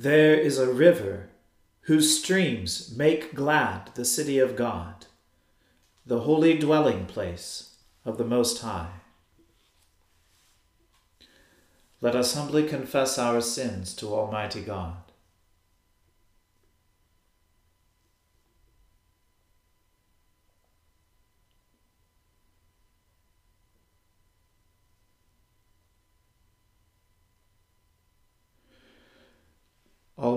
There is a river whose streams make glad the city of God, the holy dwelling place of the Most High. Let us humbly confess our sins to Almighty God.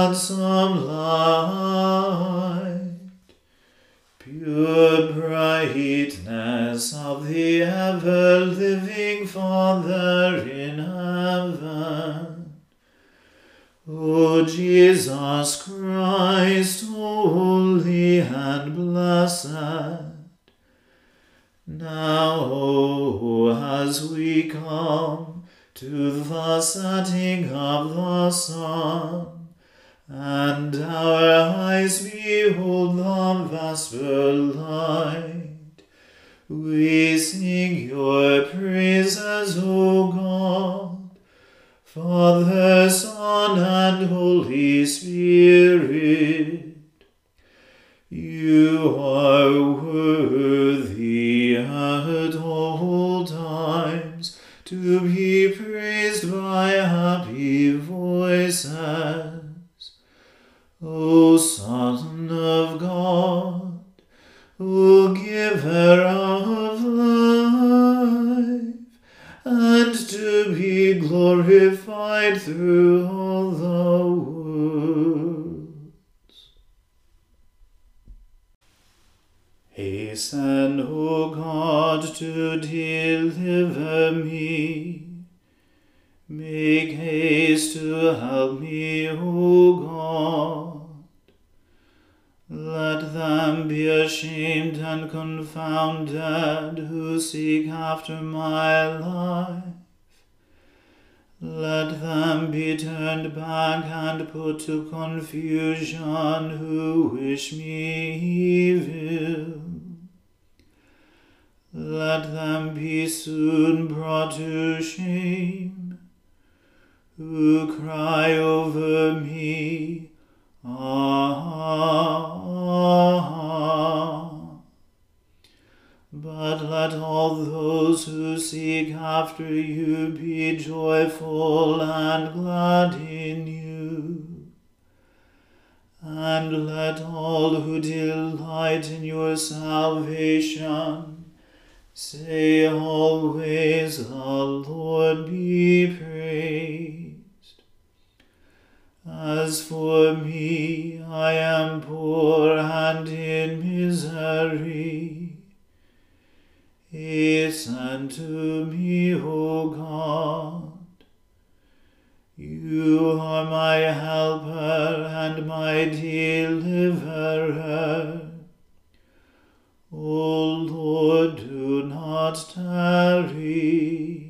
O gladsome light, pure brightness of the ever living Father in heaven. O Jesus Christ, holy and blessed. Now, as we come to the setting of the sun, and our eyes behold the vesper light. We sing your praises, O God, Father, Son, and Holy Spirit. You are worthy ashamed and confounded who seek after my life. Let them be turned back and put to confusion who wish me evil. Let them be soon brought to shame who cry over me. Ah, ah, ah. But let all those who seek after you be joyful and glad in you. And let all who delight in your salvation say always, The Lord be praised. As for me, I am poor and in misery. Hasten to me, O God. You are my helper and my deliverer. O Lord, do not tarry.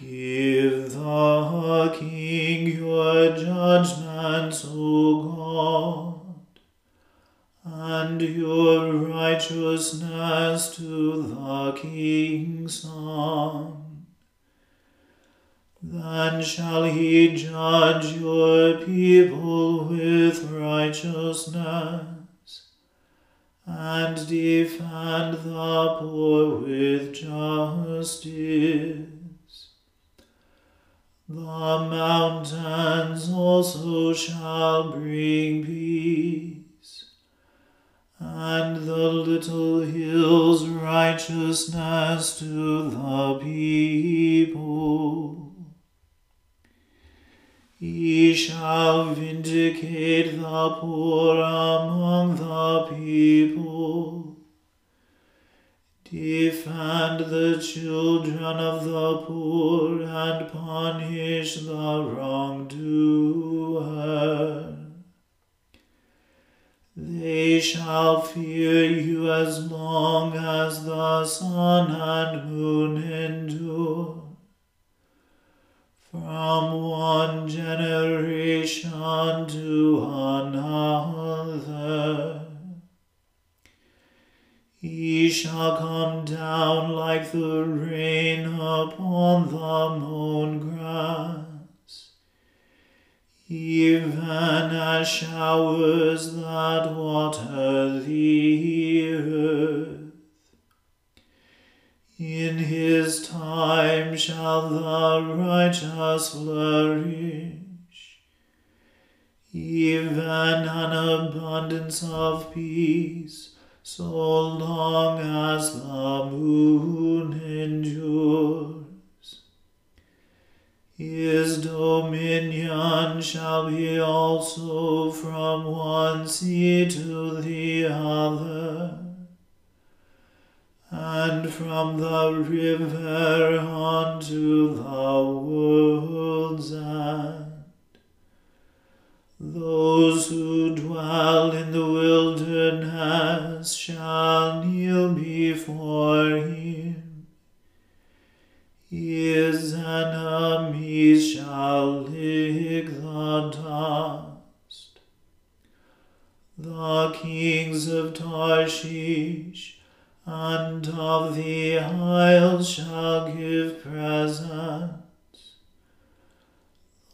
Give the King your judgments, O God, and your righteousness to the King's Son. Then shall he judge your people with righteousness, and defend the poor with justice. The mountains also shall bring peace, and the little hills righteousness to the people. He shall vindicate the poor among the people Defend the children of the poor and punish the wrongdoer. They shall fear you as long as the sun and moon endure. From one generation to another. He shall come down like the rain upon the mown grass, even as showers that water the earth. In his time shall the righteous flourish, even an abundance of peace so long as the moon endures. His dominion shall be also from one sea to the other, and from the river unto the world's end. Those who dwell in the wilderness shall kneel before him. His enemies shall lick the dust. The kings of Tarshish and of the isles shall give presents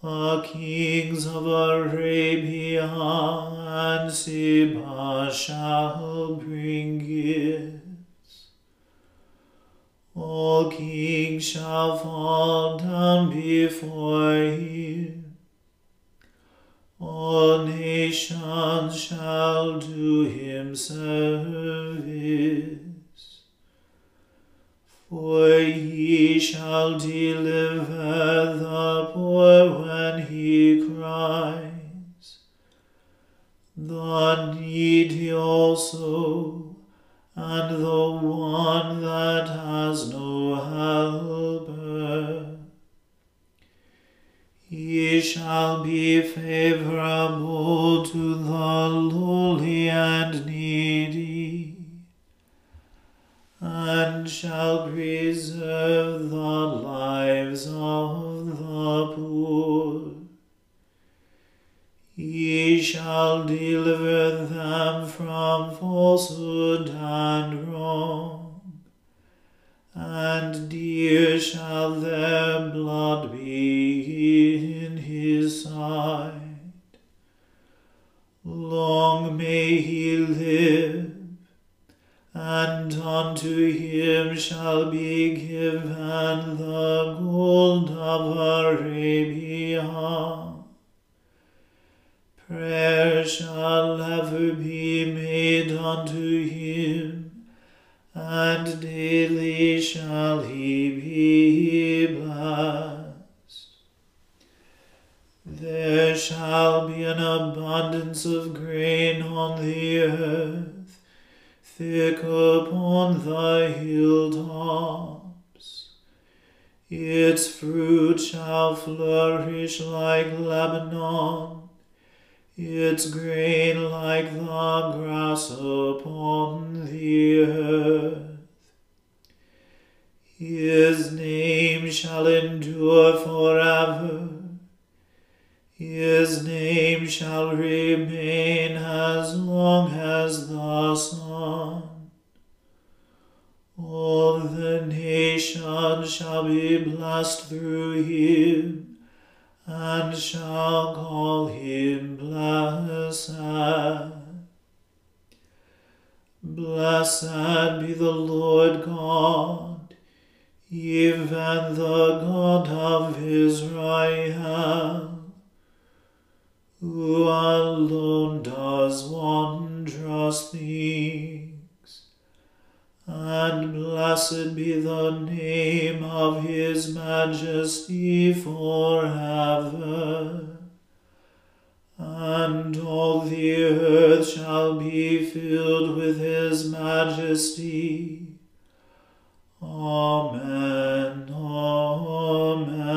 the kings of Arabia and Seba shall bring gifts. All kings shall fall down before him. All nations shall do him service. For he shall deliver the poor when he cries, the needy also, and the one that has no helper. He shall be favorable to the lowly and needy and shall preserve the lives of the poor. He shall deliver them from falsehood and wrong, and dear shall their blood be in his sight. Long may he live, and unto him shall be given the gold of Arabia. Prayer shall ever be made unto him, and daily shall he be blessed. There shall be an abundance of grain on the earth, thick upon the hilltops. Its fruit shall flourish like Lebanon, its grain like the grass upon the earth. His name shall endure forever his name shall remain as long as the sun. All the nations shall be blessed through him, and shall call him blessed. Blessed be the Lord God, even the God of Israel who alone does wondrous things. And blessed be the name of his majesty forever. And all the earth shall be filled with his majesty. Amen. Amen.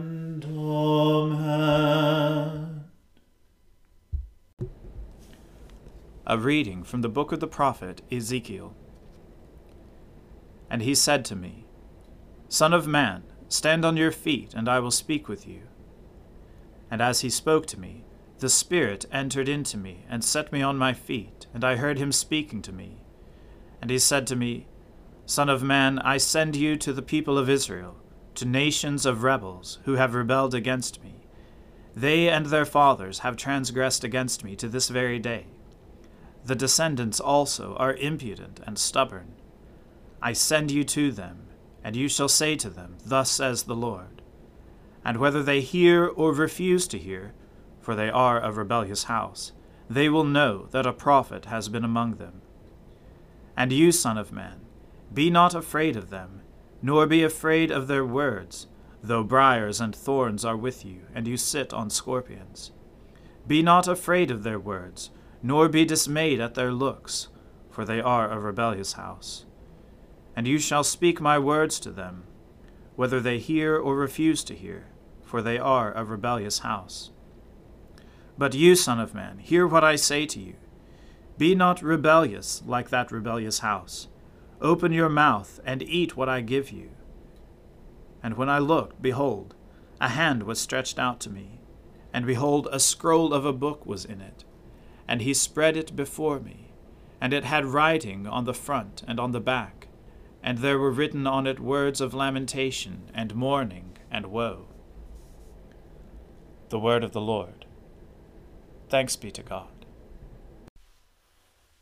Amen. A reading from the book of the prophet Ezekiel. And he said to me, Son of man, stand on your feet, and I will speak with you. And as he spoke to me, the Spirit entered into me, and set me on my feet, and I heard him speaking to me. And he said to me, Son of man, I send you to the people of Israel to nations of rebels who have rebelled against me. They and their fathers have transgressed against me to this very day. The descendants also are impudent and stubborn. I send you to them, and you shall say to them, Thus says the Lord. And whether they hear or refuse to hear, for they are a rebellious house, they will know that a prophet has been among them. And you, Son of Man, be not afraid of them nor be afraid of their words, though briers and thorns are with you, and you sit on scorpions. Be not afraid of their words, nor be dismayed at their looks, for they are a rebellious house. And you shall speak my words to them, whether they hear or refuse to hear, for they are a rebellious house. But you, Son of Man, hear what I say to you. Be not rebellious like that rebellious house Open your mouth and eat what I give you. And when I looked, behold, a hand was stretched out to me, and behold, a scroll of a book was in it. And he spread it before me, and it had writing on the front and on the back, and there were written on it words of lamentation and mourning and woe. The word of the Lord. Thanks be to God.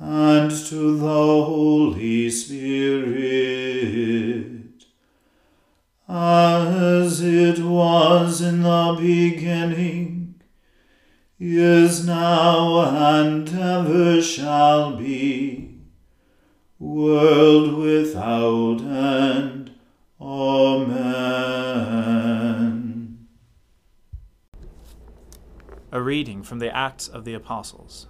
and to the Holy Spirit, as it was in the beginning is now and ever shall be, world without end. Amen. A reading from the Acts of the Apostles.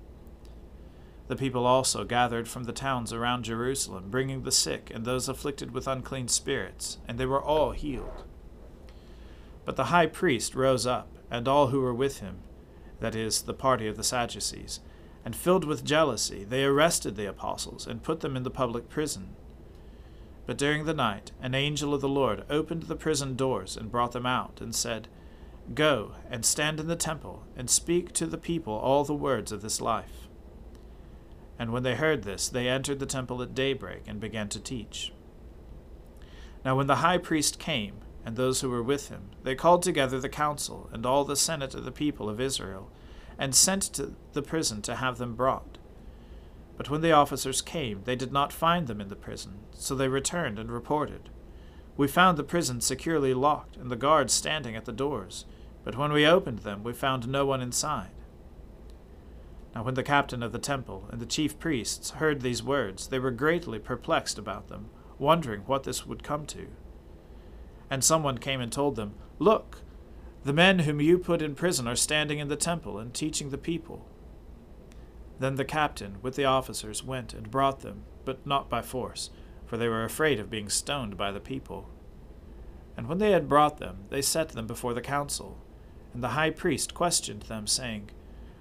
The people also gathered from the towns around Jerusalem, bringing the sick and those afflicted with unclean spirits, and they were all healed. But the high priest rose up, and all who were with him, that is, the party of the Sadducees, and filled with jealousy, they arrested the apostles and put them in the public prison. But during the night, an angel of the Lord opened the prison doors and brought them out, and said, Go and stand in the temple, and speak to the people all the words of this life. And when they heard this, they entered the temple at daybreak and began to teach. Now when the high priest came, and those who were with him. They called together the council and all the senate of the people of Israel, and sent to the prison to have them brought. But when the officers came, they did not find them in the prison, so they returned and reported. We found the prison securely locked, and the guards standing at the doors, but when we opened them, we found no one inside. Now when the captain of the temple and the chief priests heard these words, they were greatly perplexed about them, wondering what this would come to. And someone came and told them, Look, the men whom you put in prison are standing in the temple and teaching the people. Then the captain, with the officers, went and brought them, but not by force, for they were afraid of being stoned by the people. And when they had brought them, they set them before the council. And the high priest questioned them, saying,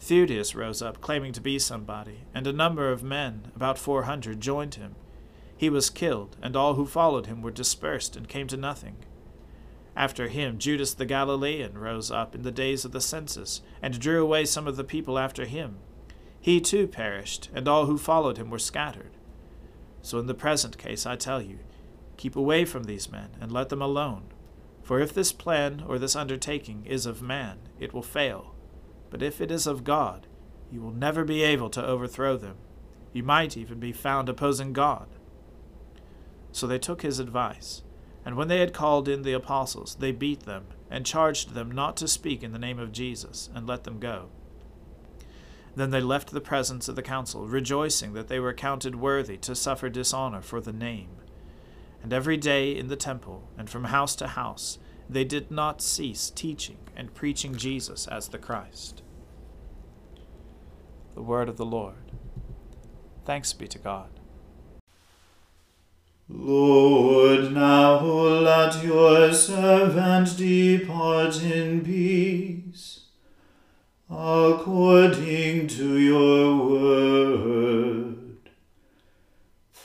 Theudas rose up, claiming to be somebody, and a number of men, about four hundred, joined him. He was killed, and all who followed him were dispersed and came to nothing. After him, Judas the Galilean rose up in the days of the census, and drew away some of the people after him. He too perished, and all who followed him were scattered. So in the present case, I tell you, keep away from these men, and let them alone. For if this plan or this undertaking is of man, it will fail. But if it is of God, you will never be able to overthrow them. You might even be found opposing God. So they took his advice. And when they had called in the apostles, they beat them, and charged them not to speak in the name of Jesus, and let them go. Then they left the presence of the council, rejoicing that they were counted worthy to suffer dishonor for the name. And every day in the temple, and from house to house, they did not cease teaching and preaching Jesus as the Christ. The word of the Lord. Thanks be to God. Lord, now let your servant depart in peace, according to your word.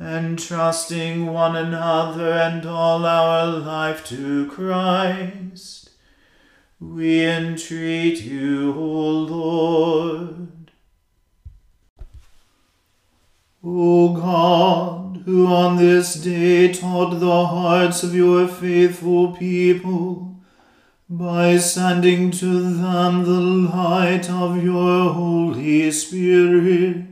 entrusting one another and all our life to Christ, we entreat you, O Lord. O God, who on this day taught the hearts of your faithful people, by sending to them the light of your Holy Spirit.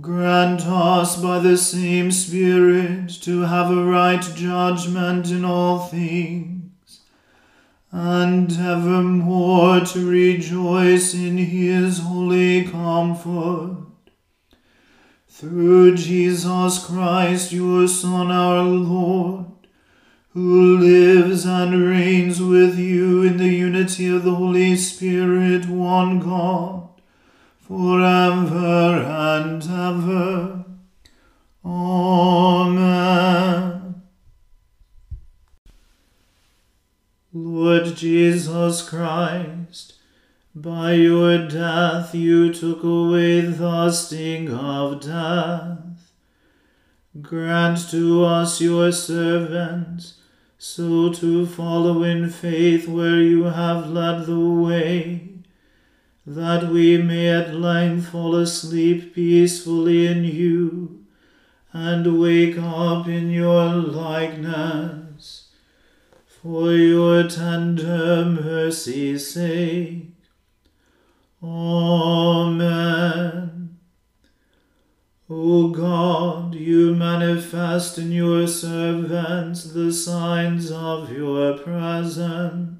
Grant us by the same Spirit to have a right judgment in all things, and evermore to rejoice in his holy comfort. Through Jesus Christ, your Son, our Lord who lives and reigns with you in the unity of the Holy Spirit, one God, forever and ever. Amen. Lord Jesus Christ, by your death you took away the sting of death. Grant to us, your servants, so to follow in faith where you have led the way, that we may at length fall asleep peacefully in you, and wake up in your likeness. For your tender mercy's sake. Amen. O God, you manifest in your servants the signs of your presence.